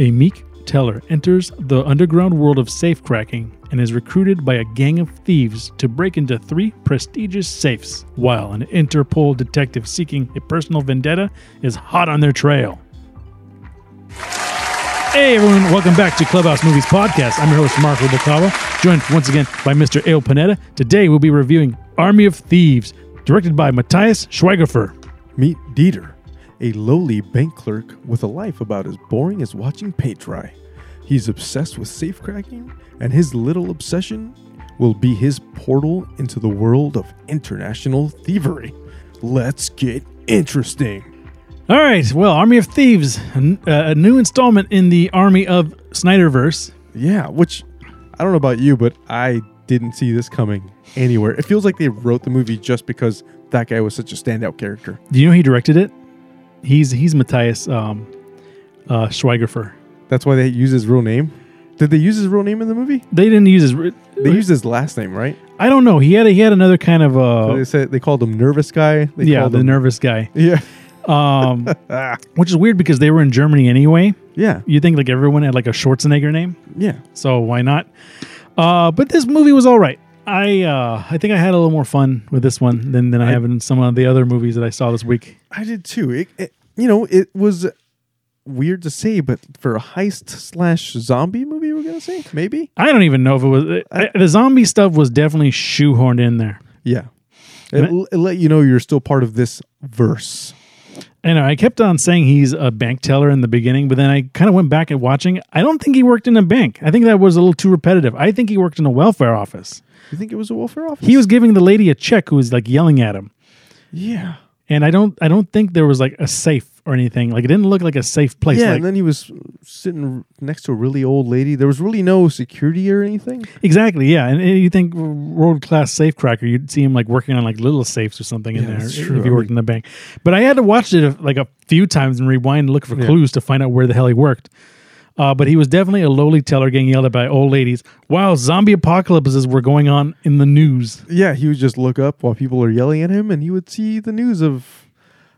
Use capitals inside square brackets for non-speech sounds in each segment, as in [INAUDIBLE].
A meek teller enters the underground world of safecracking and is recruited by a gang of thieves to break into three prestigious safes, while an Interpol detective seeking a personal vendetta is hot on their trail. Hey everyone, welcome back to Clubhouse Movies Podcast. I'm your host, Marco Bocava, joined once again by Mr. Ale Panetta. Today we'll be reviewing Army of Thieves, directed by Matthias Schweighöfer. Meet Dieter, a lowly bank clerk with a life about as boring as watching paint dry. He's obsessed with safecracking, and his little obsession will be his portal into the world of international thievery. Let's get interesting. All right, well, Army of Thieves, a, uh, a new installment in the Army of Snyderverse. Yeah, which I don't know about you, but I didn't see this coming anywhere. It feels like they wrote the movie just because that guy was such a standout character. Do you know he directed it? He's he's Matthias um, uh, Schweighöfer. That's why they use his real name. Did they use his real name in the movie? They didn't use his. re- They used his last name, right? I don't know. He had a, he had another kind of uh, they said they called him Nervous Guy. They yeah, called the him, nervous guy. Yeah, Um, [LAUGHS] which is weird because they were in Germany anyway. yeah, You think like everyone had like a Schwarzenegger name, yeah. so why not? Uh, but this movie was all right. I uh, I think I had a little more fun with this one than, than I, I- have in some of the other movies that I saw this week. I did too. It, it, you know, it was weird to say, but for a heist slash zombie movie, we're gonna say maybe. I don't even know if it was I, the zombie stuff was definitely shoehorned in there. Yeah, it, it let you know you're still part of this verse. I know I kept on saying he's a bank teller in the beginning, but then I kind of went back and watching. I don't think he worked in a bank. I think that was a little too repetitive. I think he worked in a welfare office. You think it was a welfare office? He was giving the lady a check who was like yelling at him. Yeah, And I don't I don't think there was like a safe or anything. Like it didn't look like a safe place. yeah. Like, and then he was sitting next to a really old lady. There was really no security or anything. exactly, yeah. And, and you think world class safe cracker, you'd see him like working on like little safes or something in there if true. he I worked mean- in the bank. But I had to watch it like a few times and rewind and look for Yeah. clues to find out where the hell he worked. Uh, but he was definitely a lowly teller getting yelled at by old ladies while zombie apocalypses were going on in the news. Yeah, he would just look up while people are yelling at him, and he would see the news of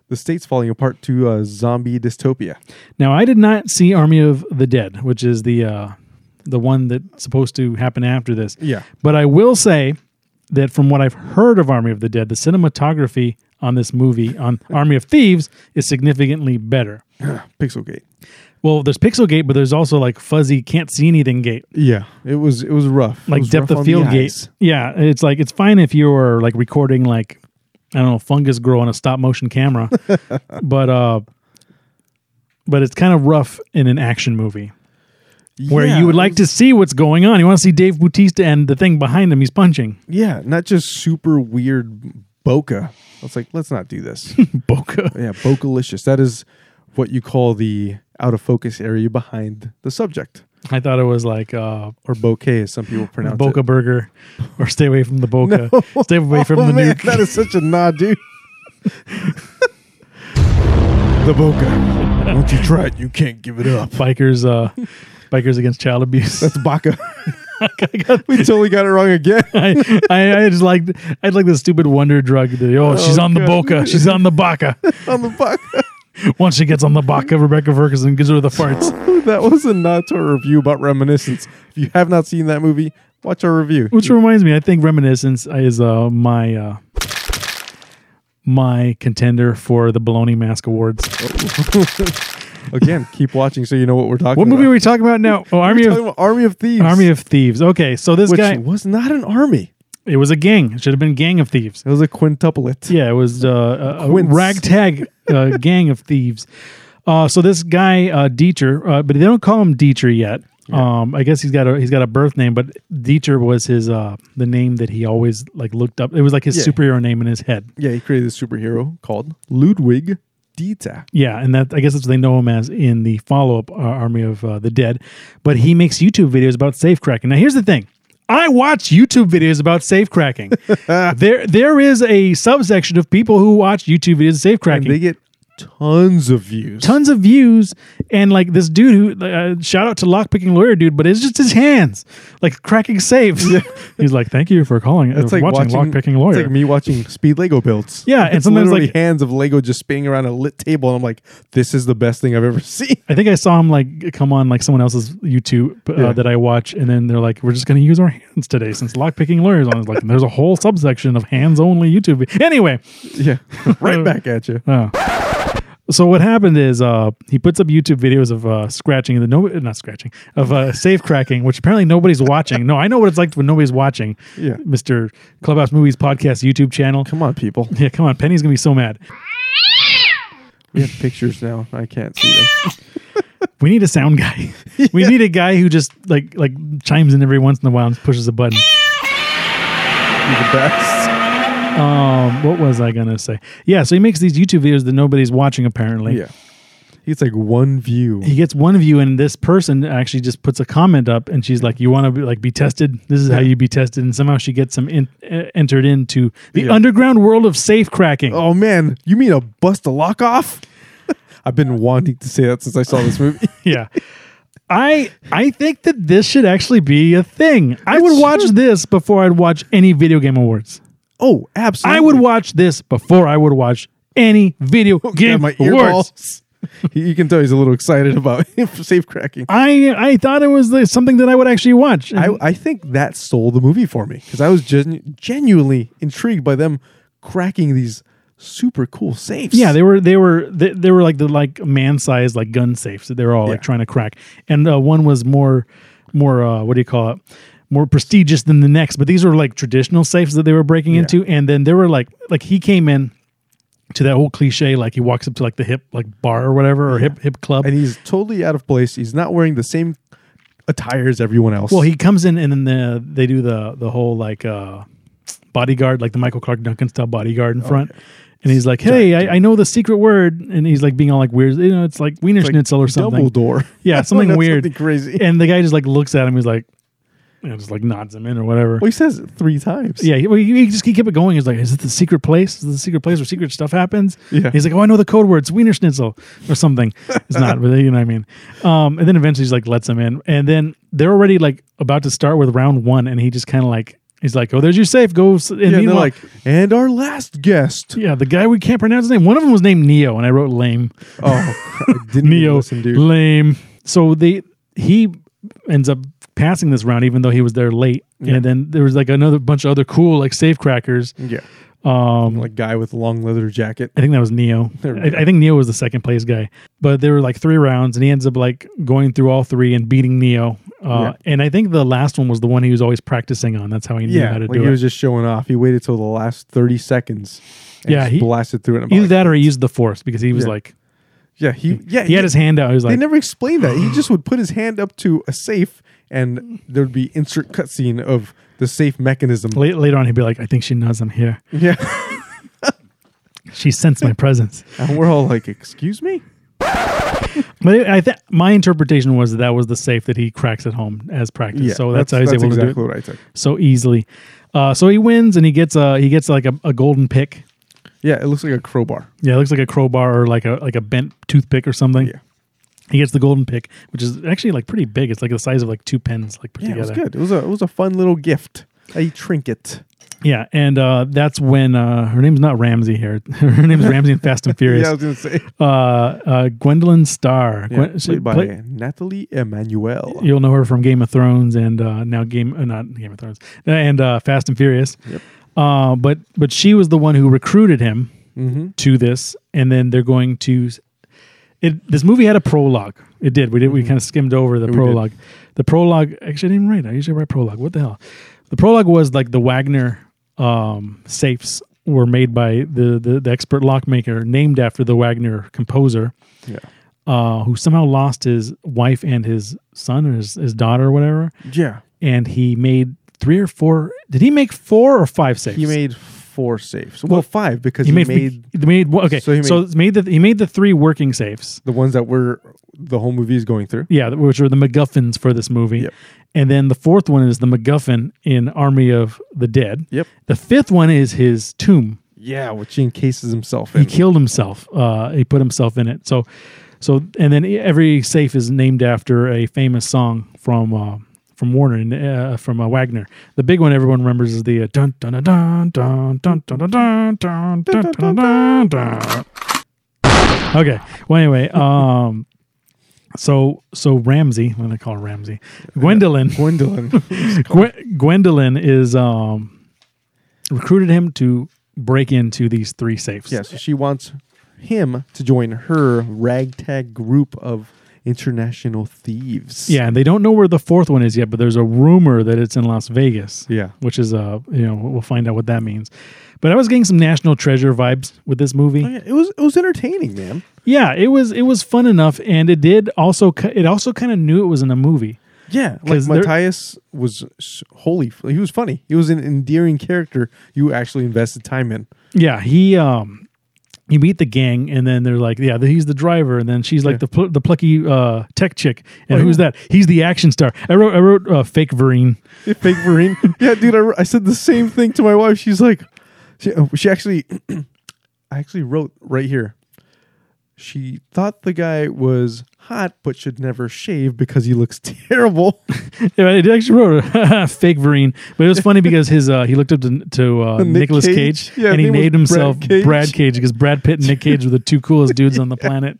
the states falling apart to uh, zombie dystopia. Now, I did not see Army of the Dead, which is the uh, the one that's supposed to happen after this. Yeah, But I will say that from what I've heard of Army of the Dead, the cinematography on this movie, on Army of Thieves, is significantly better. [SIGHS] Pixelgate. Well, there's pixel gate, but there's also like fuzzy, can't see anything gate, Yeah, it was it was rough. Like was depth rough of field gate. Yeah, it's like it's fine if you're like recording like I don't know fungus grow on a stop motion camera, [LAUGHS] but uh, but it's kind of rough in an action movie. where Yeah, you would like was- to see what's going on. You want to see Dave Bautista and the thing behind him he's punching. Yeah, not just super weird bokeh. I was like, let's not do this. [LAUGHS] Boca. yeah, bokalicious. That is what you call the out of focus area behind the subject, I thought it was like uh or bokeh, as some people pronounce it. Boca it. Burger or stay away from the Boca. [LAUGHS] Stay away from oh, the man, nuke. that is such a nod, dude. [LAUGHS] the bokeh. Once you try it, you can't give it up. Bikers uh bikers against child abuse. That's baka. [LAUGHS] I got- we totally got it wrong again. I, I, I just like I like the stupid wonder drug. The, oh, she's Oh, on the God. Boca. She's on the Baca. on the baka. Once she gets on the back of Rebecca Ferguson gives her the farts. [LAUGHS] that was a nod to review about Reminiscence. If you have not seen that movie, watch our review. Which reminds me, I think Reminiscence is uh, my uh, my contender for the Baloney Mask Awards. [LAUGHS] Again, keep watching so you know what we're talking about. What about. movie are we talking about now? Oh, Army of Army of Thieves. Army of Thieves. Okay, so this which guy, was not an army. It was a gang. It should have been Gang of Thieves. It was a quintuplet. Yeah, it was uh, a, a Quince. ragtag uh, [LAUGHS] gang of thieves. Uh, so this guy uh, Dieter, uh, but they don't call him Dieter yet. Um, I guess he's got a he's got a birth name, but Dieter was his uh, the name that he always like looked up. It was like his Yeah. superhero name in his head. Yeah, he created a superhero called Ludwig Dieter. Yeah, and that I guess that's what they know him as in the follow up uh, Army of uh, the Dead. But he makes YouTube videos about safe cracking. Now here's the thing. I watch YouTube videos about safe cracking. [LAUGHS] there, there is a subsection of people who watch YouTube videos of safe And they get tons of views. tons of views and like this dude who uh, shout out to lockpicking lawyer dude but it's just his hands like cracking safes [LAUGHS] he's like thank you for calling It's uh, like watching, watching, lockpicking lawyer It's like me watching speed Lego builds. Yeah, and [LAUGHS] it's sometimes, literally like- hands of Lego just spinning around a lit table, and I'm like, this is the best thing I've ever [LAUGHS] seen. I think I saw him like come on like someone else's YouTube uh, Yeah. that I watch, and then they're like, "We're just going to use our hands today since lockpicking lawyers on." Like there's a whole subsection of hands only YouTube. Anyway, Yeah, right back at you. uh, so what happened is uh, he puts up YouTube videos of uh, scratching the no not scratching of uh, safe cracking, which apparently nobody's watching. No, I know what it's like when nobody's watching. Yeah. Mister Clubhouse Movies podcast YouTube channel. Come on, people. Yeah, come on, Penny's gonna be so mad. We have pictures now. I can't see them. [LAUGHS] We need a sound guy. We need a guy who just like like chimes in every once in a while and pushes a button. You're the best. Um, what was I gonna say? Yeah, so he makes these YouTube videos that nobody's watching apparently. Yeah. It's like one view. He gets one view, and this person actually just puts a comment up, and she's like, "You want to be like be tested? This is how you be tested." And somehow she gets him in, uh, entered into the Yeah. underground world of safe cracking. Oh man, you mean a bust a lock off? [LAUGHS] I've been wanting to say that since I saw this movie. [LAUGHS] yeah. I I think that this should actually be a thing. I It would watch this before I'd watch any video game awards. Oh, absolutely. I would watch this before I would watch any video [LAUGHS] game my awards. [LAUGHS] you can tell he's a little excited about [LAUGHS] safe cracking. I I thought it was like something that I would actually watch. I, I think that sold the movie for me because I was genu- genuinely intrigued by them cracking these super cool safes. yeah, they were they were they, they were like the like man sized like gun safes that they were all like trying to crack, and uh, one was more more uh, what do you call it? More prestigious than the next, but these were like traditional safes that they were breaking Yeah. into, and then there were like like he came in to that whole cliche like he walks up to like the hip like bar or whatever or hip hip club and he's totally out of place. He's not wearing the same attire as everyone else. Well, he comes in and then the, they do the the whole like uh, bodyguard, like the Michael Clarke Duncan style bodyguard in front. And he's like, "Hey, I, I know the secret word," and he's like being all like weird. You know, it's like Wiener It's like Schnitzel or something. Dumbledore. Yeah, [LAUGHS] something weird. something crazy. And the guy just like looks at him. He's like, you know, just like nods him in or whatever. well, he says it three times. Yeah, he, well, he just he kept it going. He's like, "Is it the secret place? Is it the secret place where secret stuff happens?" Yeah. He's like, "Oh, I know the code word. It's Wiener Schnitzel or something." It's not, [LAUGHS] but you know what I mean. Um, and then eventually he's like, lets him in, and then they're already like about to start with round one, and he just kind of like he's like, "Oh, there's your safe. Go." And Yeah, and they're like, and our last guest. "Yeah, the guy we can't pronounce his name. One of them was named Neo, and I wrote lame. Oh, didn't [LAUGHS] Neo, listen, dude. lame." So they he ends up passing this round, even though he was there late. Yeah. And then there was like another bunch of other cool like safe crackers. Yeah, Um, like guy with long leather jacket. I think that was Neo. I. I think Neo was the second place guy. But there were like three rounds, and he ends up like going through all three and beating Neo. Uh, And I think the last one was the one he was always practicing on. That's how he knew Yeah, how to like do he it. He was just showing off. He waited till the last thirty seconds. And Yeah, he- blasted through it. Either like, that or he used the Force because he was Yeah. like yeah, he yeah he had his hand out. He was They never explained that. He [GASPS] just would put his hand up to a safe, and there would be insert cutscene of the safe mechanism. la- later on he'd be like, I think she knows I'm here. Yeah, [LAUGHS] She sensed my presence. and we're all like, "Excuse me." But I think my interpretation was that that was the safe that he cracks at home as practice. Yeah, so that's, how he's able exactly to do it what I took. so easily. Uh, so he wins and he gets a he gets like a, a golden pick. Yeah, it looks like a crowbar. Yeah, it looks like a crowbar or like a like a bent toothpick or something. Yeah. He gets the golden pick, which is actually like pretty big. It's like the size of like two pens, like put Yeah, it was good. It was a it was a fun little gift, a trinket. Yeah, and uh, that's when uh, her name's not Ramsey here. [LAUGHS] her name's Ramsey in [LAUGHS] Fast and Furious. Yeah, I was gonna say. uh, uh, Gwendolyn Starr. Yeah, Gwen- played by play- Nathalie Emmanuel. You'll know her from Game of Thrones and uh, now Game uh, not Game of Thrones and uh, Fast and Furious. Yep. Uh, but but she was the one who recruited him Mm-hmm. to this, and then they're going to. It this movie had a prologue. It did. We did. We kind of skimmed over the Mm-hmm. Yeah, prologue. The prologue. Actually, I didn't write. I usually write prologue. What the hell? The prologue was like the Wagner um, safes were made by the, the the expert lockmaker, named after the Wagner composer Yeah. uh, who somehow lost his wife and his son or his, his daughter or whatever. Yeah. And he made three or four. Did he make four or five safes? He made four safes. Well, five because He he, made. made he made well, okay. So So he made- made, the he made the three working safes. the ones that were the whole movie is going through. Yeah, which are the MacGuffins for this movie. Yep. And then the fourth one is the MacGuffin in Army of the Dead. Yep. The fifth one is his tomb Yeah, which he encases himself He killed himself. Uh, he put himself in it. So, so and then every safe is named after a famous song from uh, from Warner and uh, from uh, Wagner. The big one everyone remembers is the uh, dun dun dun dun dun dun dun dun dun dun dun dun dun. Okay. Well, anyway, um, so so Ramsey, what do I call her Ramsey? Gwendolyn. Gwendolyn. Gwen- Gwendolyn is um, recruited him to break into these three safes. yeah, so she wants him to join her ragtag group of international thieves. Yeah, and they don't know where the fourth one is yet, but there's a rumor that it's in Las Vegas. Yeah. Which is uh you know, we'll find out what that means. But I was getting some National Treasure vibes with this movie. Oh, yeah, It was it was entertaining, man. Yeah, it was it was fun enough and it did also it also kind of knew it was in a movie. Yeah, like Matthias was holy. He was funny. He was an endearing character you actually invested time in. Yeah, he um you meet the gang and then they're like, yeah, he's the driver and then she's like Yeah. the pl- the plucky uh tech chick. And Oh, who's yeah. that? He's the action star. I wrote I wrote uh, fake Vereen. [LAUGHS] Fake Marine. yeah, dude. I, I said the same thing to my wife. She's like, she, uh, she actually, [CLEARS THROAT] I actually wrote right here. She thought the guy was hot, but should never shave because he looks [LAUGHS] terrible. [LAUGHS] Yeah, I actually wrote a [LAUGHS] fake Vereen, but it was funny because his uh, he looked up to, to uh, Nick Nicolas Cage? Cage, Yeah, and he named was Brad himself Cage. Brad Cage because Brad Pitt and Nick Cage were the two coolest dudes on the planet.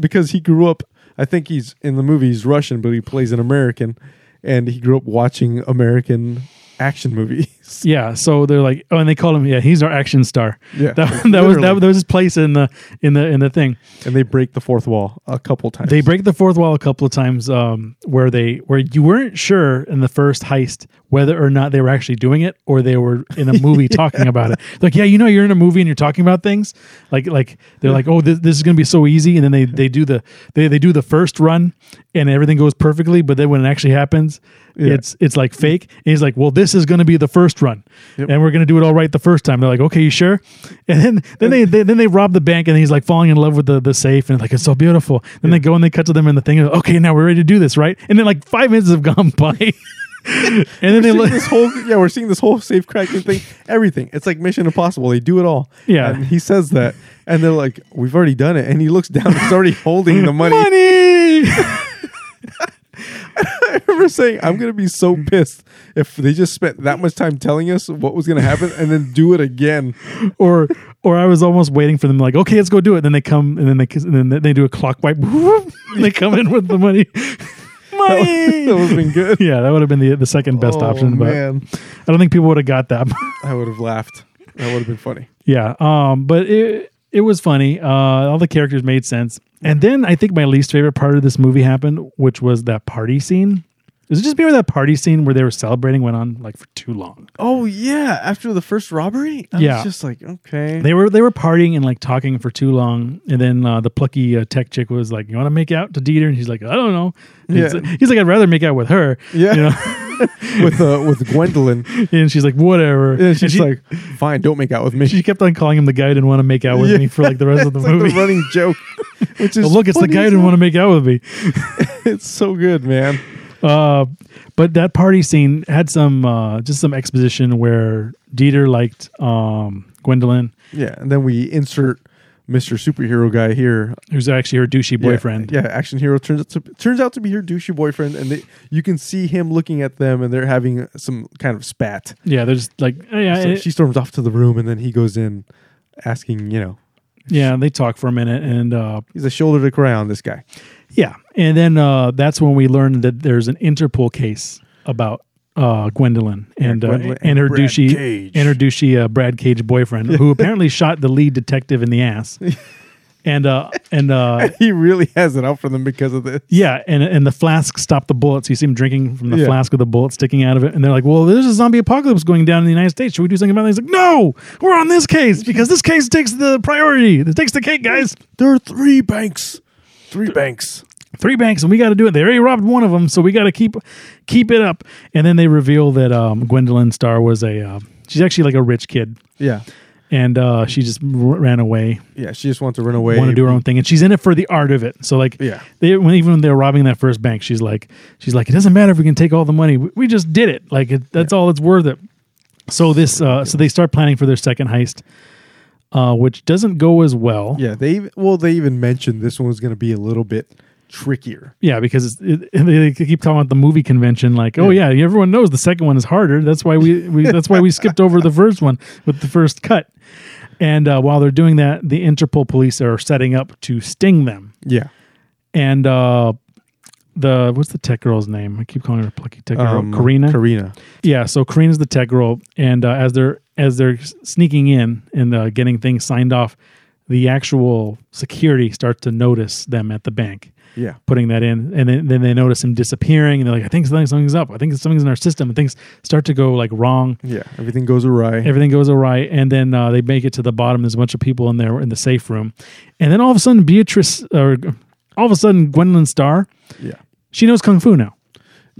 because he grew up. I think he's in the movie. He's Russian, but he plays an American, and he grew up watching American action movies. Yeah, so they're like, oh, and they call him, yeah, he's our action star. Yeah, that, that was that, that was his place in the in the in the thing. and they break the fourth wall a couple times. They break the fourth wall a couple of times, um, where they where you weren't sure in the first heist whether or not they were actually doing it or they were in a movie [LAUGHS] talking about it. Like, yeah, you know, you're in a movie and you're talking about things. Like, like they're like, oh, this, this is gonna be so easy, and then they they do the they they do the first run and everything goes perfectly, but then when it actually happens, Yeah. it's it's like fake. And he's like, well, this is gonna be the first run, Yep. and we're gonna do it all right the first time. They're like, okay, you sure? [LAUGHS] And then then they, they then they rob the bank, and he's like falling in love with the the safe, and like it's so beautiful. Then they go and they cut to them in the thing. and, Okay, now we're ready to do this, right? And then like five minutes have gone [LAUGHS] by. [LAUGHS] and then they We're look seeing this whole yeah, we're seeing this whole safe cracking thing. Everything. It's like Mission Impossible. They do it all. Yeah. And he says that, and they're like, "We've already done it." And he looks down. He's already holding the money. money. [LAUGHS] I remember saying, "I'm gonna be so pissed if they just spent that much time telling us what was gonna happen and then do it again." [LAUGHS] or or I was almost waiting for them like, okay, let's go do it. Then they come and then they and then they do a clock wipe. [LAUGHS] and they come in with the money. money. that would have been good. yeah, that would have been the the second best Oh, option, but man, I don't think people would have got that. I would have laughed. That would have been funny. yeah, um, but it it was funny. Uh, all the characters made sense, and then I think my least favorite part of this movie happened, which was that party scene. Was it just me or that party scene where they were celebrating went on like for too long? Oh yeah, after the first robbery, I Yeah. was just like, okay, They were they were partying and like talking for too long, and then uh, the plucky uh, tech chick was like, "You want to make out to Dieter?" And he's like, "I don't know." Yeah. it's- he's like, "I'd rather make out with her." Yeah. you know. [LAUGHS] [LAUGHS] with uh, with Gwendolyn, and she's like, "Whatever." and she's she, like, "Fine, don't make out with me." she kept on calling him the guy who didn't want to make out with Yeah. me for like the rest of [LAUGHS] the it's like movie. the running joke. Which is But look, it's the guy who didn't want to make out with me. [LAUGHS] It's so good, man. Uh, but that party scene had some uh, just some exposition where Dieter liked um, Gwendolyn, Yeah, and then we insert Mr. Superhero guy here. who's actually her douchey boyfriend. Yeah, yeah, action hero turns out to turns out to be her douchey boyfriend, and they, you can see him looking at them, and they're having some kind of spat. Yeah, they're just like, oh, yeah, So it- she storms off to the room, and then he goes in, asking, you know, yeah. They talk for a minute, and uh, he's a shoulder to cry on. This guy. Yeah, and then uh, that's when we learned that there's an Interpol case about uh, Gwendolyn and uh, Gwendolyn and her Brad douchey Cage. and her douchey uh, Brad Cage boyfriend, who apparently shot the lead detective in the ass. [LAUGHS] And uh, and uh, [LAUGHS] he really has it out for them because of this. yeah, and and the flask stopped the bullets. You see him drinking from the Yeah. flask with the bullet sticking out of it, and they're like, "Well, there's a zombie apocalypse going down in the United States. Should we do something about it?" He's like, "No, we're on this case because this case takes the priority. It takes the cake, guys." There are three banks. Three banks. Three banks and we got to do it. They already robbed one of them, so we got to keep keep it up. And then they reveal that um, Gwendolyn Starr was a uh, she's actually like a rich kid, Yeah. and uh, she just r- ran away, Yeah, she just wants to run away. want to do her own thing, and she's in it for the art of it. So like, Yeah. they when even when they're robbing that first bank, she's like, she's like, it doesn't matter if we can take all the money, we, we just did it. Like it, that's all it's worth it. So this, uh, so they start planning for their second heist. uh, which doesn't go as well. Yeah, they well they even mentioned this one was going to be a little bit trickier. Yeah, because it, [LAUGHS] they keep talking about the movie convention, like, oh yeah, everyone knows the second one is harder. That's why we, we that's why we skipped over the first one with the first cut. And uh, while they're doing that, the Interpol police are setting up to sting them. Yeah. And uh, the what's the tech girl's name? I keep calling her plucky tech girl, Um, Karina. Karina. Yeah, so Karina's the tech girl, and uh, as they're as they're sneaking in and uh, getting things signed off, the actual security starts to notice them at the bank Yeah. putting that in, and then, then they notice him disappearing, and they're like, "I think something- something's up. I think something's in our system." And things start to go like wrong. Yeah. Everything goes awry. Everything goes awry, and then uh, they make it to the bottom. There's a bunch of people in there in the safe room, and then all of a sudden, Beatrice, or all of a sudden, Gwendolyn Starr, yeah. she knows kung fu now.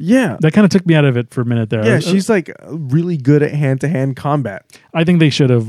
Yeah. That kind of took me out of it for a minute there. Yeah, Uh, she's like really good at hand to hand combat. I think they should have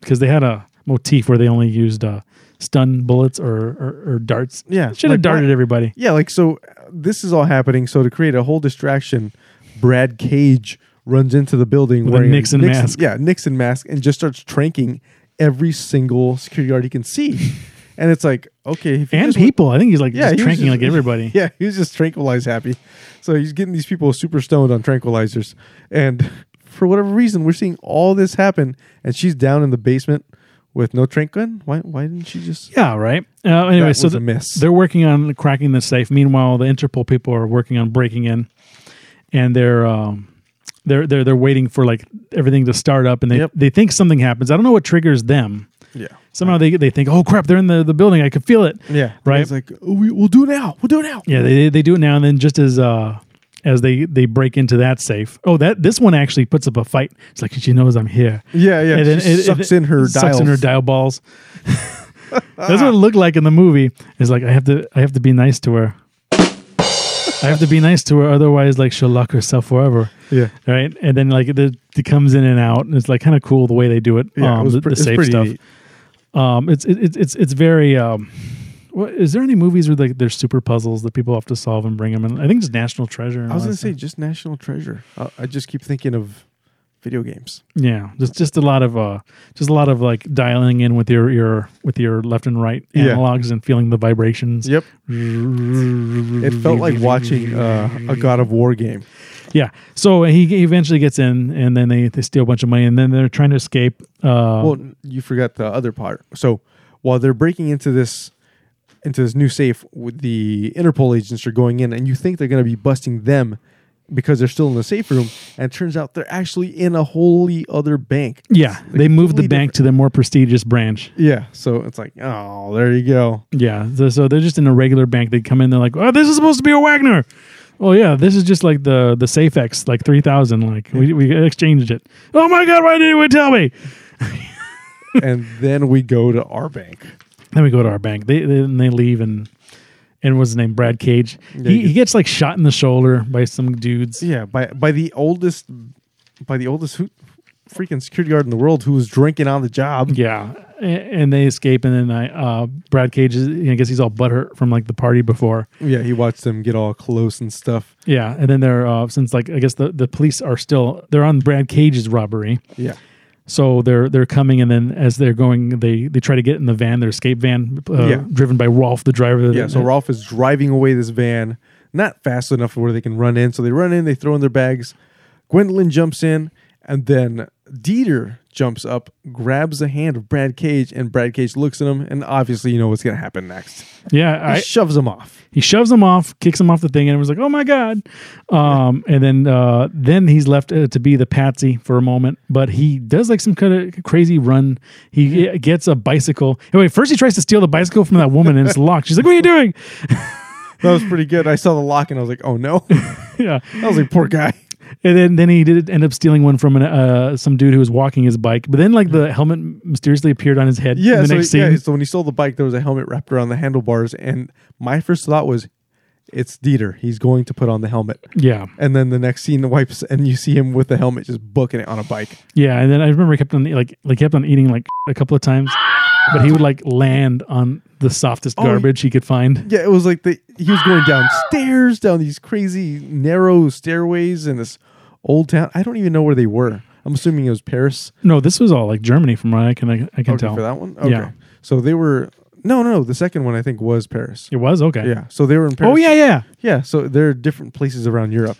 because they had a motif where they only used uh, stun bullets or, or, or darts. Yeah. Should have like, darted everybody. Yeah, like so uh, this is all happening. So to create a whole distraction, Brad Cage runs into the building With a wearing Nixon mask. Yeah, Nixon mask and just starts tranking every single security guard he can see. and it's like, okay, if you And just people. I think he's like Yeah, just he was just- like everybody. [LAUGHS] Yeah, he was just tranquilized happy. So he's getting these people super stoned on tranquilizers. And [LAUGHS] for whatever reason, we're seeing all this happen. And she's down in the basement with no trank gun. Why, why didn't she just. Yeah, right. Uh, anyway, That so a miss. they're working on cracking the safe. Meanwhile, the Interpol people are working on breaking in, and they're um, they're they're they're waiting for like everything to start up, and they Yep. they think something happens. I don't know what triggers them. Yeah. Somehow they they think, oh crap, they're in the, the building. I can feel it. Yeah. Right. It's like, oh, we, we'll do it now. We'll do it now. Yeah, they they do it now, and then just as uh as they they break into that safe. Oh, that this one actually puts up a fight. It's like she knows I'm here. Yeah, yeah. And then she it- sucks it- in her sucks dials. in her dial balls. [LAUGHS] That's what it looked like in the movie. It's like I have to I have to be nice to her. I have to be nice to her, otherwise, like she'll lock herself forever, Yeah. right? And then like it, it comes in and out, and it's like kind of cool the way they do it. Yeah, um, it was, the, pre- the it's safe pretty stuff. neat. Um, it's it, it's it's it's very. Um, what, is there any movies where like there's super puzzles that people have to solve and bring them? in? I think it's National Treasure. and I was gonna say stuff. just National Treasure. I, I just keep thinking of video games. yeah, just just a lot of uh, just a lot of like dialing in with your your with your left and right Yeah. analogs and feeling the vibrations. Yep. It felt like watching uh, a God of War game. Yeah. So he he eventually gets in, and then they, they steal a bunch of money, and then they're trying to escape. Uh, Well, you forgot the other part. So while they're breaking into this into this new safe, with the Interpol agents are going in, and you think they're going to be busting them because they're still in the safe room, and it turns out they're actually in a wholly other bank. yeah, they moved the bank to the more prestigious branch. Yeah, so it's like, oh, there you go. Yeah. So, so they're just in a regular bank. They come in, they're like, "Oh, this is supposed to be a Wagner." Oh yeah, this is just like the the SafeX, like three thousand. Like we, we exchanged it. Oh my god, why didn't you tell me? [LAUGHS] and then we go to our bank. Then we go to our bank. They they, and they leave and and what's his name? Brad Cage. Yeah, he, he gets like shot in the shoulder by some dudes. Yeah, by by the oldest by the oldest who, freaking security guard in the world who was drinking on the job. Yeah, a- and they escape, and then I, uh, Brad Cage is, I guess he's all butthurt from like the party before. Yeah, he watched them get all close and stuff. Yeah, and then they're uh, since like I guess the, the police are still they're on Brad Cage's robbery, Yeah. So they're they're coming, and then as they're going, they they try to get in the van, their escape van, uh, Yeah. driven by Rolf, the driver. Yeah, so Rolf is driving away this van, not fast enough where they can run in. So they run in, they throw in their bags. Gwendolyn jumps in, and then Dieter jumps up, grabs the hand of Brad Cage, and Brad Cage looks at him, and obviously you know what's going to happen next. yeah, He I, shoves him off. he shoves him off, kicks him off the thing, and it was like, oh my god. Um, and then uh, then he's left uh, to be the patsy for a moment, but he does like some kind of crazy run. He gets a bicycle. Anyway, first he tries to steal the bicycle from that woman, and it's locked. She's like, "What are you doing?" [LAUGHS] That was pretty good. I saw the lock, and I was like, oh no. [LAUGHS] yeah, I was like, poor guy. And then then he did end up stealing one from an, uh, some dude who was walking his bike. But then like the helmet mysteriously appeared on his head. in Yeah, the so, next yeah, scene. so when he stole the bike, there was a helmet wrapped around the handlebars, and my first thought was, it's Dieter. He's going to put on the helmet. Yeah, And then the next scene wipes, and you see him with the helmet just booking it on a bike. yeah. And then I remember he kept on like like kept on eating like a couple of times, but he would like land on the softest Oh, garbage he could find. Yeah, it was like the he was going downstairs, down these crazy narrow stairways in this old town. I don't even know where they were. I'm assuming it was Paris. No, this was all like Germany, from what I can I, I can okay, tell. for that one. Okay. Yeah. So they were no, no, no. The second one I think was Paris. It was okay. Yeah. So they were in oh, Paris. Oh yeah, yeah. Yeah. So there are different places around Europe.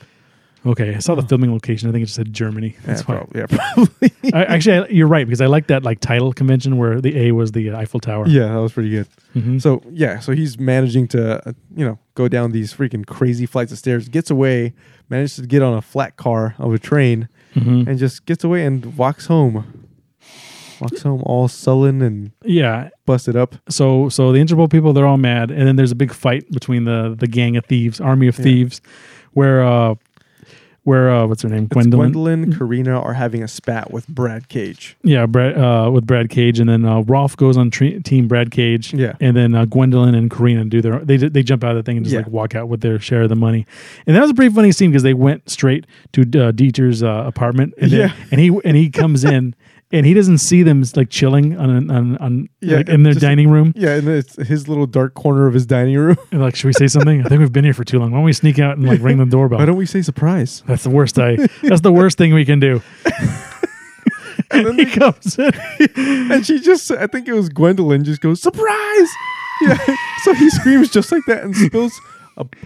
Okay, I saw the filming location. I think it just said Germany. That's yeah, why. prob- yeah, probably. [LAUGHS] I, actually, I, you're right because I like that like title convention where the A was the Eiffel Tower. yeah, that was pretty good. Mhm. So yeah, so he's managing to uh, you know go down these freaking crazy flights of stairs, gets away, manages to get on a flat car of a train, Mhm. and just gets away and walks home. Walks home all sullen and yeah. busted up. So so the Interpol people they're all mad, and then there's a big fight between the the gang of thieves, army of Yeah. thieves, where uh where uh what's her name It's Gwendolyn. Gwendolyn, Karina are having a spat with Brad Cage. Yeah, Brad, uh, with Brad Cage, and then uh, Rolf goes on tre- team Brad Cage. Yeah. and then uh, Gwendolyn and Karina do their they they jump out of the thing and just Yeah. like walk out with their share of the money, and that was a pretty funny scene because they went straight to uh, Dieter's uh, apartment, and then- Yeah. and he and he comes in. [LAUGHS] And he doesn't see them like chilling on on, on Yeah, like, in their just- dining room. Yeah, and it's his little dark corner of his dining room. [LAUGHS] Like, should we say something? I think we've been here for too long. Why don't we sneak out and like ring the doorbell? Why don't we say surprise? That's the worst. I. That's the worst thing we can do. [LAUGHS] And then he comes in. [LAUGHS] and she just I think it was Gwendolyn just goes surprise. Yeah. so he screams just like that and spills.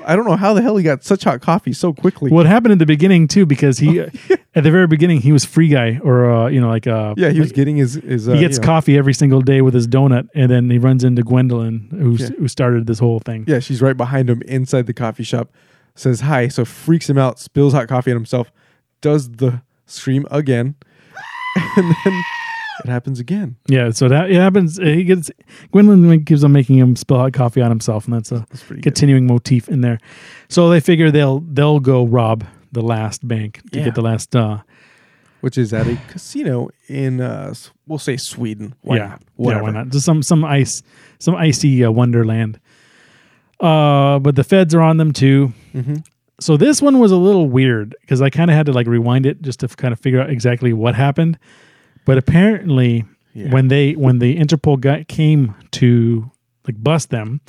I don't know how the hell he got such hot coffee so quickly. What happened in the beginning too? Because he, [LAUGHS] at the very beginning, he was free guy, or uh, you know, like uh, Yeah, he was getting his his. Uh, he gets you know- coffee every single day with his donut, and then he runs into Gwendolyn, who's, Yeah. who started this whole thing. Yeah, she's right behind him inside the coffee shop. Says hi, so freaks him out, spills hot coffee on himself, does the scream again, [LAUGHS] and then it happens again. Yeah, so that it happens. He gets Gwendolyn gives on making him spill hot coffee on himself, and that's a That's pretty good. continuing motif in there. So they figure they'll they'll go rob the last bank to Yeah. get the last. Uh, Which is at a casino in uh, we'll say Sweden. Why yeah, not? yeah, Whatever. why not? Just some some ice, some icy uh, wonderland. Uh, but the feds are on them too. Mhm. So this one was a little weird because I kind of had to like rewind it just to kind of figure out exactly what happened. But apparently, Yeah. when they when the Interpol got came to like bust them,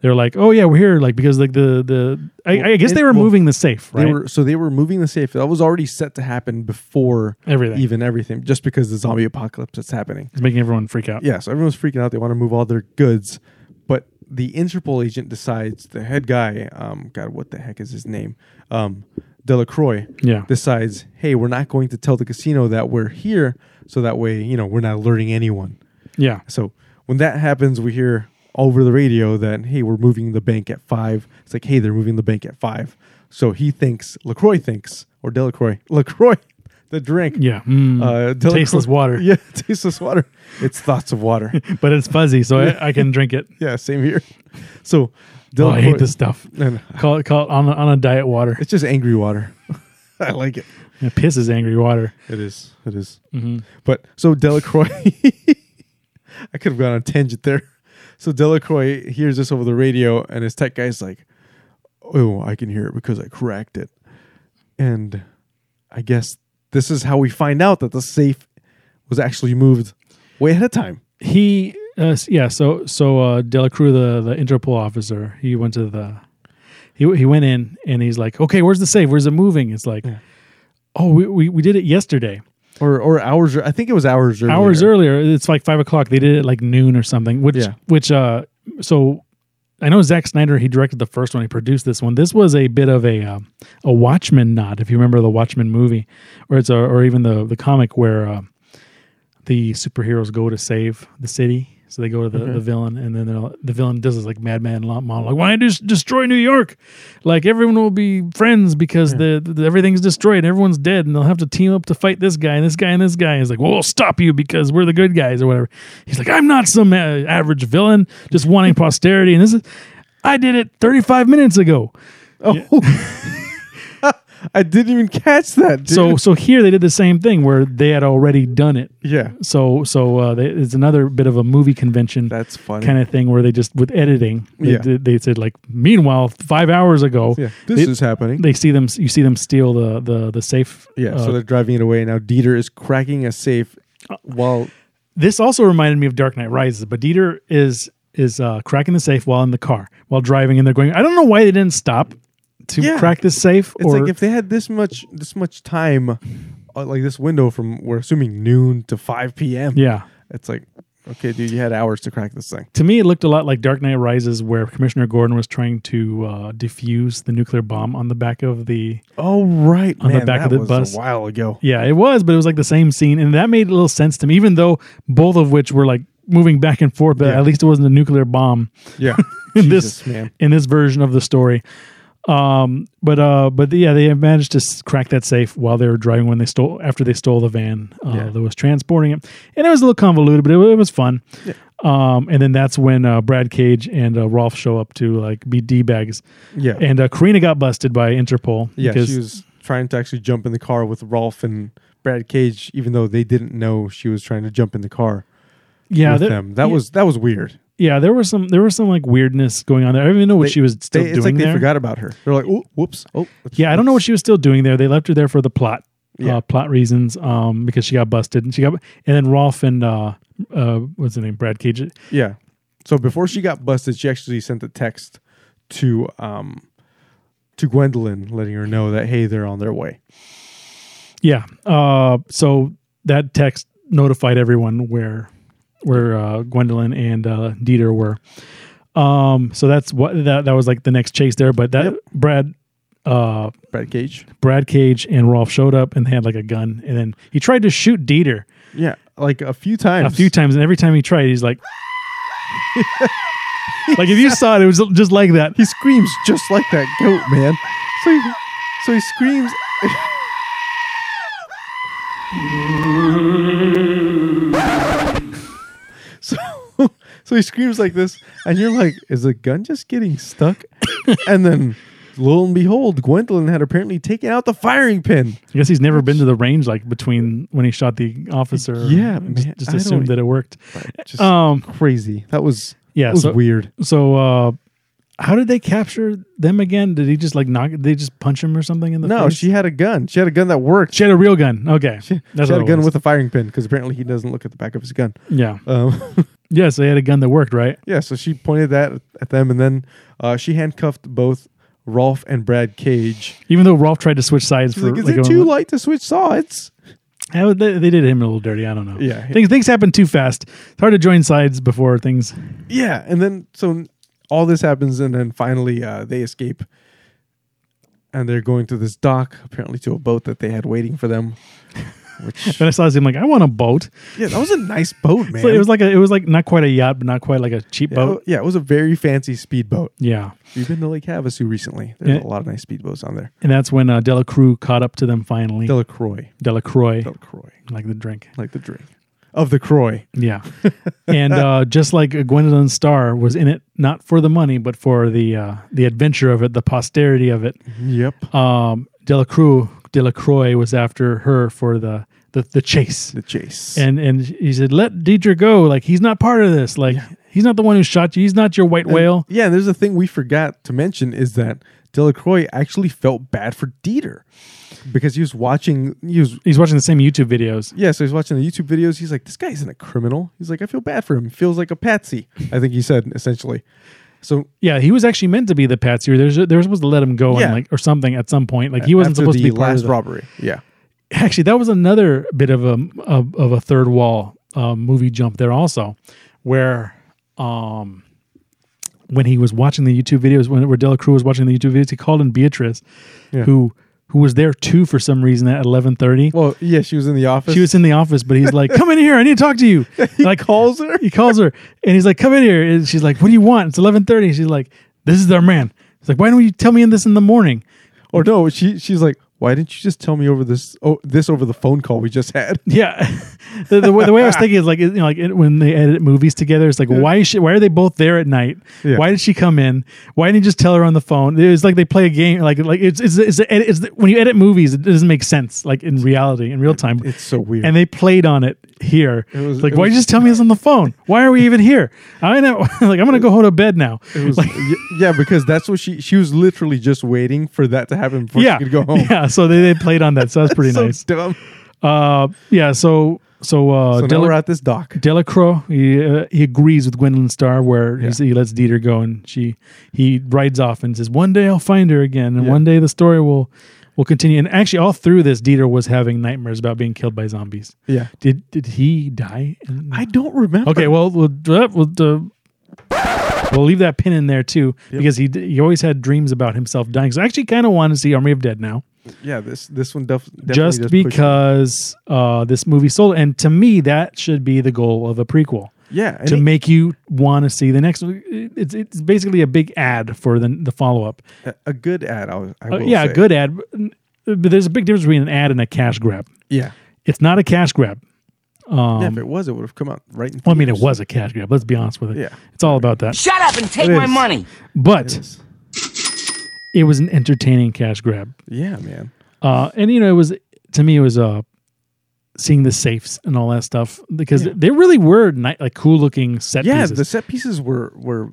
they're like, "Oh yeah, we're here," like because like the the I, Well, I guess it- they were well, moving the safe, right? They were so they were moving the safe. That was already set to happen before Everything. even everything, just because the zombie apocalypse that's happening. It's making everyone freak out. Yeah, so everyone's freaking out. They want to move all their goods, but the Interpol agent decides. The head guy, um, God, what the heck is his name? Um, Delacroix Yeah. decides, hey, we're not going to tell the casino that we're here, so that way, you know, we're not alerting anyone. Yeah. So when that happens, we hear over the radio that hey, we're moving the bank at five. It's like hey, they're moving the bank at five. So he thinks Lacroix thinks or Delacroix [LAUGHS] Lacroix, the drink. Yeah. Mm. Uh, Delacroix- Tasteless water. [LAUGHS] Yeah, tasteless water. It's thoughts of water. [LAUGHS] but it's fuzzy, so I, I can drink it. yeah, same here. So Oh, I hate this stuff. [LAUGHS] And Call it call it on a, on a diet water. it's just angry water. [LAUGHS] I like it. Yeah, piss is angry water. It is. It is. hmm But so Delacroix, [LAUGHS] I could have gone on a tangent there. So Delacroix hears this over the radio, and his tech guy's like, "Oh, I can hear it because I cracked it." And I guess this is how we find out that the safe was actually moved way ahead of time. He, uh, yeah. So so uh, Delacruz, the the Interpol officer, he went to the, he he went in and he's like, okay, where's the safe? Where's it moving? It's like, Yeah. oh, we, we we did it yesterday, Or or hours. I think it was hours earlier. hours earlier. It's like five o'clock. They did it like noon or something. Which Yeah. which uh, so I know Zack Snyder. He directed the first one. He produced this one. This was a bit of a uh, a Watchmen nod, if you remember the Watchmen movie, or it's a, or even the the comic where uh, the superheroes go to save the city. So they go to the, Okay. the villain, and then the villain does this like madman monologue. Why just destroy New York? Like everyone will be friends because the, the everything's destroyed, and everyone's dead, and they'll have to team up to fight this guy and this guy and this guy. He's like, "Well, we'll stop you because we're the good guys or whatever." He's like, "I'm not some uh, average villain just wanting posterity." And this is, I did it 35 minutes ago. Oh, [LAUGHS] I didn't even catch that. Dude. So so here they did the same thing where they had already done it. yeah, So so uh, they, it's another bit of a movie convention that's funny. kind of thing where they just with editing they, Yeah. they, they said like meanwhile five hours ago yeah, this they- is happening. they see them you see them steal the the the safe yeah, uh, so they're driving it away now. Dieter is cracking a safe while this also reminded me of dark knight rises but dieter is is uh cracking the safe while in the car while driving and they're going i don't know why they didn't stop to Yeah. crack this safe It's or like if they had this much this much time uh, like this window from we're assuming noon to 5 p.m. Yeah. It's like, okay, dude, you had hours to crack this thing. To me, it looked a lot like Dark Knight Rises, where Commissioner Gordon was trying to uh, defuse the nuclear bomb on the back of the. Oh right, On the man, back of that the was bus. a while ago. Yeah, it was, but it was like the same scene, and that made a little sense to me, even though both of which were like moving back and forth, but Yeah. at least it wasn't a nuclear bomb Yeah, [LAUGHS] in Jesus, this man. in this version of the story. Um, but uh, but yeah, they managed to crack that safe while they were driving when they stole after they stole the van uh, Yeah. that was transporting it, and it was a little convoluted, but it, it was fun. Yeah. Um, and then that's when uh, Brad Cage and uh, Rolf show up to like be d bags, Yeah, and uh, Karina got busted by Interpol. yeah. because- She was trying to actually jump in the car with Rolf and Brad Cage, even though they didn't know she was trying to jump in the car yeah, with them. That yeah, was that was weird. Yeah. There was some there was some like weirdness going on there. I don't even know what They- she was still They, doing it's like there. they forgot about her. They're like, oh, whoops, oh. Yeah, I don't know what she was still doing there. They left her there for the plot, Yeah. uh, plot reasons, um, because she got busted, and she got, and then Rolf and uh, uh, what's the name, Brad Cage. Yeah. So before she got busted, she actually sent a text to um to Gwendolyn, letting her know that hey, they're on their way. Yeah. Uh, so that text notified everyone where where uh, Gwendolyn and uh, Dieter were. Um, so that's what that that was like the next chase there. But that Yep. Brad. Uh, Brad Cage. Brad Cage and Rolf showed up and they had like a gun, and then he tried to shoot Dieter Yeah, like a few times. a few times, and every time he tried, he's like, [LAUGHS] like if you saw it, it was just like that. He screams just like that goat, man. So he, so he screams. [LAUGHS] so, he screams like this, and you're like, "Is the gun just getting stuck?" [COUGHS] and then, lo and behold, Gwendolyn had apparently taken out the firing pin. I guess he's never been to the range like between when he shot the officer. Yeah, just, man, just I assumed that it worked. Just Um, crazy. That was yeah. that was So weird. so uh, how did they capture them again? Did he just like knock? Did they just punch him or something in the No, face? she had a gun. She had a gun that worked. She had a real gun. Okay, She, That's she had what a it gun was. with a firing pin because apparently he doesn't look at the back of his gun. yeah, Um, [LAUGHS] yeah. So they had a gun that worked, right? yeah, so she pointed that at them, and then uh, she handcuffed both Rolf and Brad Cage. Even though Rolf tried to switch sides She's for like, "Is it a- too light to switch sides?" Yeah, they, they did him a little dirty. I don't know. Yeah. things things happen too fast. It's hard to join sides before things. Yeah, and then so all this happens, and then finally uh, they escape, and they're going to this dock, apparently to a boat that they had waiting for them. [LAUGHS] Which Then I saw him like, I want a boat. yeah, that was a nice boat, man. So it was like a, it was like not quite a yacht, but not quite like a cheap yeah, boat. yeah, it was a very fancy speedboat. Yeah, We've been to Lake Havasu recently. There's Yeah. a lot of nice speedboats on there. and that's when uh, Delacroix caught up to them finally. Delacroix, Delacroix, Delacroix, like the drink. like the drink of the Croy. Yeah, [LAUGHS] and uh, just like Gwendolyn Starr was in it, not for the money, but for the uh, the adventure of it, the posterity of it. Yep, Um, Delacroix Delacroix was after her for the the, the chase. the chase. and and he said, "Let Dieter go. Like he's not part of this. Like he's not the one who shot you. He's not your white And- whale." Yeah, and there's a thing we forgot to mention is that Delacroix actually felt bad for Dieter because he was watching. He was He's watching the same YouTube videos. yeah, so he's watching the YouTube videos. He's like, this guy isn't a criminal. He's like, I feel bad for him. He feels like a patsy. I think he said essentially. So Yeah, he was actually meant to be the patsy. Or there's they were supposed to let him go Yeah. and like or something at some point. Like he wasn't after supposed to the be part last of the, robbery. Yeah, Actually, that was another bit of a of, of a third wall uh, movie jump there also, where um when he was watching the YouTube videos when where Delacroix was watching the YouTube videos, he called in Beatrice, who who was there too for some reason at eleven thirty. Well, yeah, she was in the office. She was in the office, but he's like, "Come in here, I need to talk to you." [LAUGHS] he like calls her. he calls her, and he's like, "Come in here." And she's like, "What do you want?" It's eleven thirty. She's like, "This is our man." He's like, "Why don't you tell me in this in the morning?" Or no, she she's like, why didn't you just tell me over this oh, this over the phone call we just had? [LAUGHS] Yeah, the, the, way- the way I was thinking is like you know, like it, when they edit movies together, it's like why is she, why are they both there at night? Yeah. Why did she come in? Why didn't you just tell her on the phone? It's like they play a game. Like like it's it's, it's, it's, it's when you edit movies, it doesn't make sense. Like in reality, in real time, It's so weird. and they played on it here. It was- like, why was- you just tell me this on the phone? Why are we even here? I know, [LAUGHS] like I'm gonna go home to bed now. It was y- yeah, because that's what she she was literally just waiting for that to happen before yeah, she could go [LAUGHS] home. yeah. [LAUGHS] So they, they played on that. So that's pretty [LAUGHS] so nice. dumb. Uh, yeah. So so uh, So Dela- we're at this dock. Delacroix, he, uh, he agrees with Gwendolyn Starr, where Yeah. he's, he lets Dieter go, and she he rides off and says, "One day I'll find her again, and Yeah. one day the story will we'll continue. And actually, all through this, Dieter was having nightmares about being killed by zombies. Yeah. Did did he die? in- I don't remember. okay, well, we'll uh, we'll, uh, we'll leave that pin in there too Yep. because he he always had dreams about himself dying. So I actually kind of want to see Army of Dead now, Yeah, this this one def- definitely just does push it. because uh, this movie sold. And to me, that should be the goal of a prequel. Yeah, to it- make you want to see the next. It's it's basically a big ad for the the follow up. a, a good ad. I, I Uh, will yeah, a good ad, but but there's a big difference between an ad and a cash grab. Yeah. It's not a cash grab. Um, yeah, if it was, it would have come out right in. well, I mean, it was a cash grab. Let's be honest with it. Yeah. It's all about that. Shut up and take It my is. money. But It was an entertaining cash grab. Yeah, man. Uh, and you know, it was to me, it was uh, seeing the safes and all that stuff because Yeah. they really were ni- like cool looking set Yeah, pieces. the set pieces were were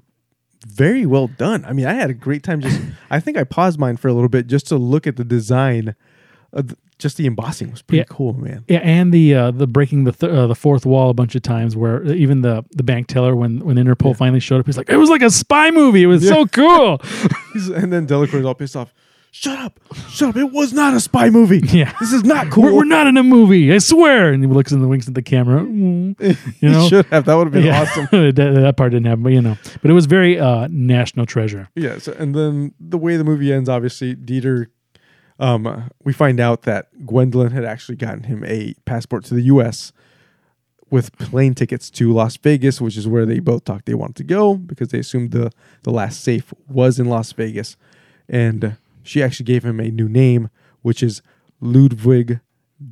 very well done. I mean, I had a great time. Just I think I paused mine for a little bit just to look at the design. Of the, just the embossing was pretty Yeah. cool, man. Yeah, and the uh, the breaking the th- uh, the fourth wall a bunch of times, where even the the bank teller when when Interpol finally showed up, he's like, it was like a spy movie. It was so cool. [LAUGHS] And then Delacroix's all pissed off. Shut up! Shut up! It was not a spy movie. [LAUGHS] Yeah. this is not cool. we're, we're not in a movie, I swear. And he looks in the winks at the camera. Mm. [LAUGHS] You know, should have. That would have been yeah, awesome. that, that part didn't happen, but you know, but it was very uh, national treasure. Yeah. So, and then the way the movie ends, obviously, Dieter. Um, we find out that Gwendolyn had actually gotten him a passport to the U.S. with plane tickets to Las Vegas, which is where they both talked they wanted to go because they assumed the the last safe was in Las Vegas, and she actually gave him a new name, which is Ludwig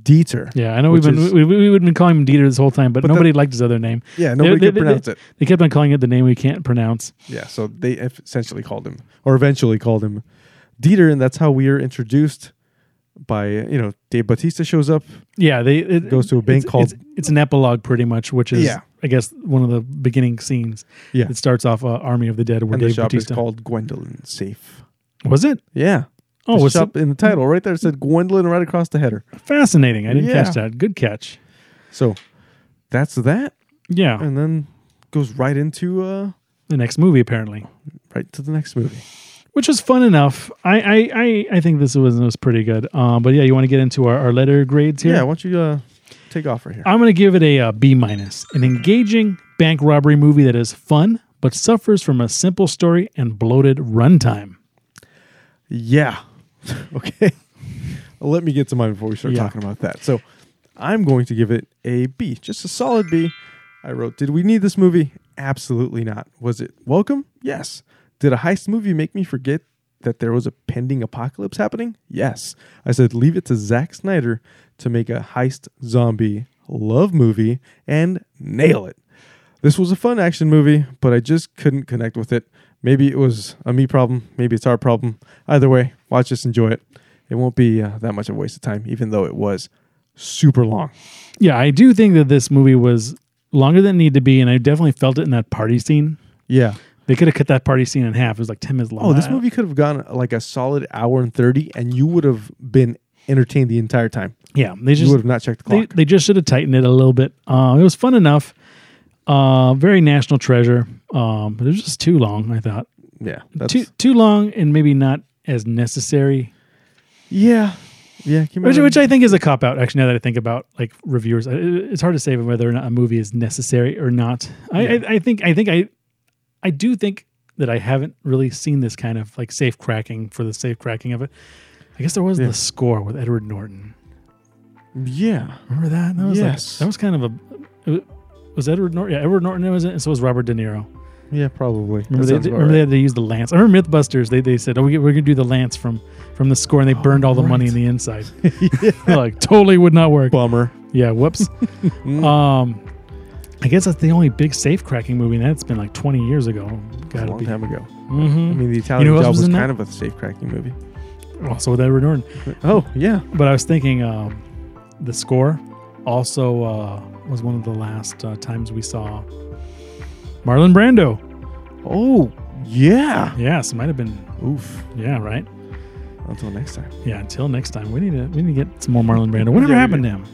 Dieter. Yeah, I know we've been is- we, we, we've been calling him Dieter this whole time, but, But nobody liked his other name. Yeah, nobody they- could they- pronounce it. They kept on calling it the name we can't pronounce. Yeah, so they essentially called him, or eventually called him, Dieter, and that's how we are introduced. By you know, Dave Batista shows up. Yeah, they it Goes to a bank it's, called- It's, it's an epilogue, pretty much, which is Yeah. I guess one of the beginning scenes. Yeah, It starts off uh, Army of the Dead, where and Dave the shop Bautista is called Gwendolyn Safe. was it? Yeah. Oh, the what's shop in the title right there it said Gwendolyn right across the header. fascinating. I didn't Yeah. catch that. Good catch. So that's that, Yeah, and then goes right into uh the next movie apparently, right to the next movie. Which was fun enough. I I I, I think this was was pretty good. Um, but yeah, you want to get into our, our letter grades here? Yeah, why don't you uh take off right here? I'm going to give it a, uh minus. An engaging bank robbery movie that is fun but suffers from a simple story and bloated runtime. Yeah. [LAUGHS] okay. Let me get to mine before we start Yeah. talking about that. So I'm going to give it a B, just a solid B. I wrote, Did we need this movie? Absolutely not. Was it welcome? Yes. Did a heist movie make me forget that there was a pending apocalypse happening? Yes. I said, Leave it to Zack Snyder to make a heist zombie love movie and nail it. This was a fun action movie, but I just couldn't connect with it. Maybe it was a me problem. Maybe it's our problem. Either way, watch this, enjoy it. It won't be uh, that much of a waste of time, even though it was super long. Yeah, I do think that this movie was longer than it needed to be, and I definitely felt it in that party scene. Yeah. They could have cut that party scene in half. It was like 10 minutes long. Oh, this movie could have gone like a solid hour and 30, and you would have been entertained the entire time. Yeah, they You just would have not checked the clock. they just should have tightened it a little bit. Uh, it was fun enough. Uh, very national treasure. Um, but it was just too long. I thought yeah. That's, too too long and maybe not as necessary. yeah. Yeah. Which, which I think is a cop out. Actually, now that I think about like reviewers, it's hard to say whether or not a movie is necessary or not. I, Yeah. I, I think I think I I do think that I haven't really seen this kind of like safe cracking for the safe cracking of it. I guess there was Yeah. the score with Edward Norton. yeah. Remember that? That was Yes. like that was kind of a was Edward Norton. Yeah, Edward Norton was it, and so was Robert De Niro. Yeah, probably. Remember, they, remember they had to use the lance. I remember MythBusters. They they said, "Oh, we, we're gonna do the lance from from the score," and they burned all the money in the inside. [LAUGHS] Like totally would not work. Bummer. Yeah, whoops. [LAUGHS] Mm. um, I guess that's the only big safe cracking movie. and That's been like twenty years ago. a Gotta long be. time ago. I hmm mean, the Italian who else Job was was, in that? kind of a safe cracking movie. Also with Edward Norton. Oh, yeah. But I was thinking, um, the score also uh, was one of the last uh, times we saw Marlon Brando. Oh, yeah. Yes, it might have been. Oof. Yeah, right. Until next time. Yeah. Until next time, we need to we need to get some more Marlon Brando. [LAUGHS] Whatever Yeah, happened to him?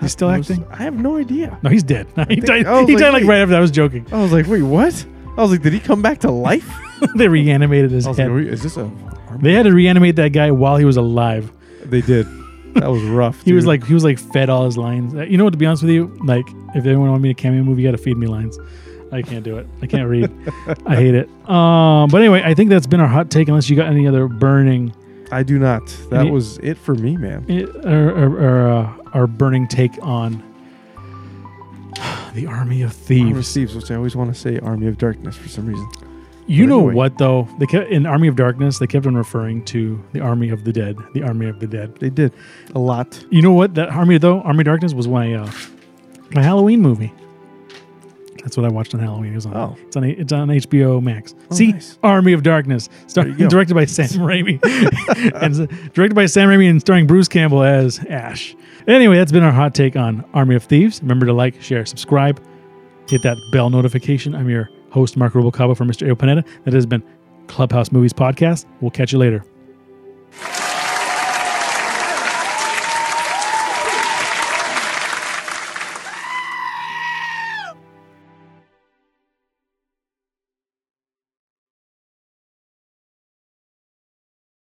He's still acting? I have no idea. No, he's dead. [LAUGHS] he think- died. I was He like, died like wait. right after. that. I was joking. I was like, wait, what? I was like, did he come back to life? [LAUGHS] they reanimated his I was head. is this a They had to reanimate that guy while he was alive. They did. That was rough. [LAUGHS] He was dude. like he was like fed all his lines. Uh, You know what? To be honest with you, like if anyone want me to cameo movie, you got to feed me lines. I can't do it. I can't read. I hate it. Um, but anyway, I think that's been our hot take. Unless you got any other burning, I do not. That was it for me, man. eh, or, or, or uh, our burning take on the Army of Army of Thieves. Thieves, which I always want to say Army of Darkness for some reason. You But know anyway. what though? They kept in Army of Darkness. They kept on referring to the Army of the Dead. The Army of the Dead. They did a lot. You know what? That Army though, Army of Darkness was my uh, my Halloween movie. That's what I watched on Halloween. It was on. Oh. It's on. It's on HBO Max. Oh, See, nice. Army of Darkness, star- There you go. directed by Sam [LAUGHS] Raimi, [LAUGHS] and uh, directed by Sam Raimi and starring Bruce Campbell as Ash. Anyway, that's been our hot take on Army of Thieves. Remember to like, share, subscribe, hit that bell notification. I'm your host, Mark Rubalcaba for Mr. Ayo Panetta. That has been Clubhouse Movies Podcast. We'll catch you later.